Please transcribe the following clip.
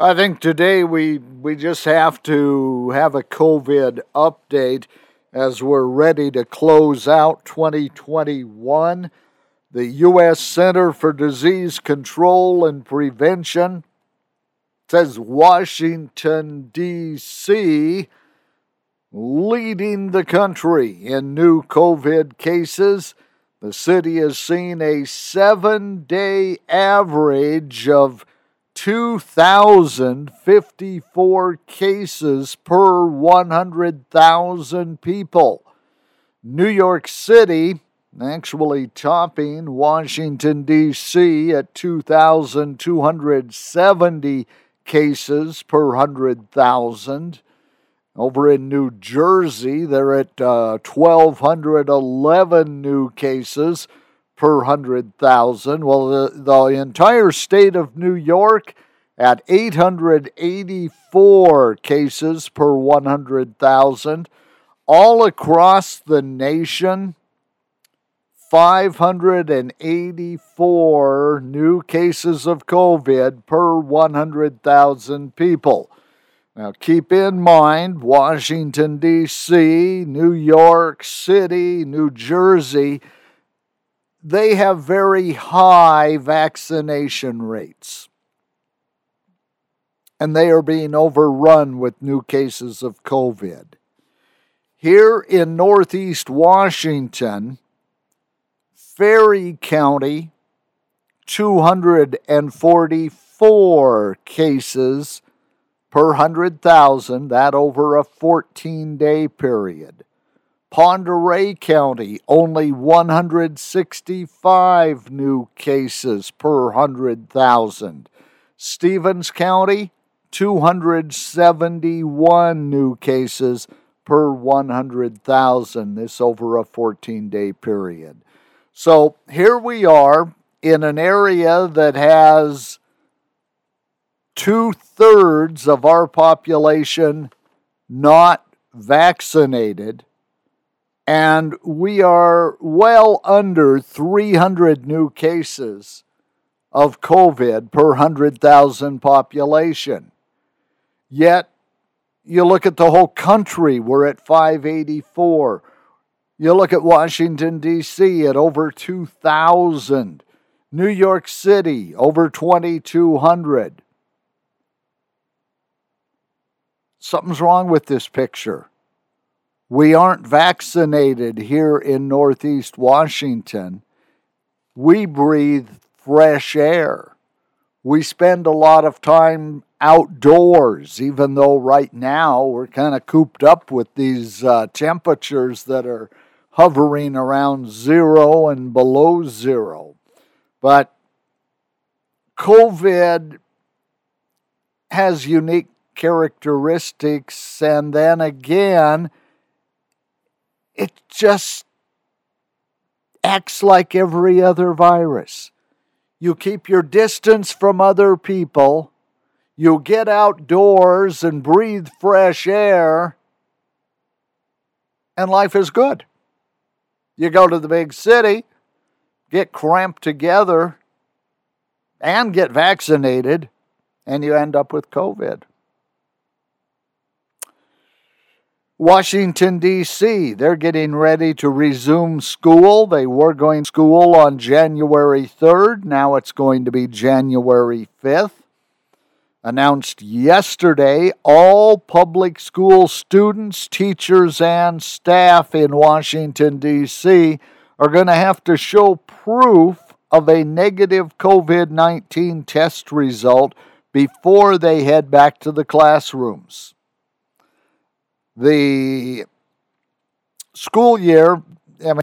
I think today we we just have to have a COVID update as we're ready to close out 2021. The U.S. Center for Disease Control and Prevention says Washington, D.C. leading the country in new COVID cases. The city has seen a seven day average of 2,054 cases per 100,000 people. New York City actually topping Washington, D.C. at 2,270 cases per 100,000. Over in New Jersey, they're at uh, 1,211 new cases per 100,000. Well, the, the entire state of New York at 884 cases per 100,000. All across the nation, 584 new cases of COVID per 100,000 people. Now, keep in mind Washington, D.C., New York City, New Jersey they have very high vaccination rates. And they are being overrun with new cases of COVID. Here in Northeast Washington, Ferry County, 244 cases per 100,000, that over a 14 day period. Oreille County, only 165 new cases per 100,000. Stevens County, 271 new cases per 100,000, this over a 14 day period. So here we are in an area that has two thirds of our population not vaccinated and we are well under 300 new cases of COVID per 100,000 population. Yet, you look at the whole country, we're at 584. You look at Washington, D.C., at over 2,000. New York City, over 2,200. Something's wrong with this picture. We aren't vaccinated here in Northeast Washington. We breathe fresh air. We spend a lot of time outdoors, even though right now we're kind of cooped up with these uh, temperatures that are hovering around zero and below zero. But COVID has unique characteristics, and then again, it just acts like every other virus. You keep your distance from other people, you get outdoors and breathe fresh air, and life is good. You go to the big city, get cramped together, and get vaccinated, and you end up with COVID. Washington, D.C., they're getting ready to resume school. They were going to school on January 3rd. Now it's going to be January 5th. Announced yesterday, all public school students, teachers, and staff in Washington, D.C. are going to have to show proof of a negative COVID 19 test result before they head back to the classrooms the school year, I mean,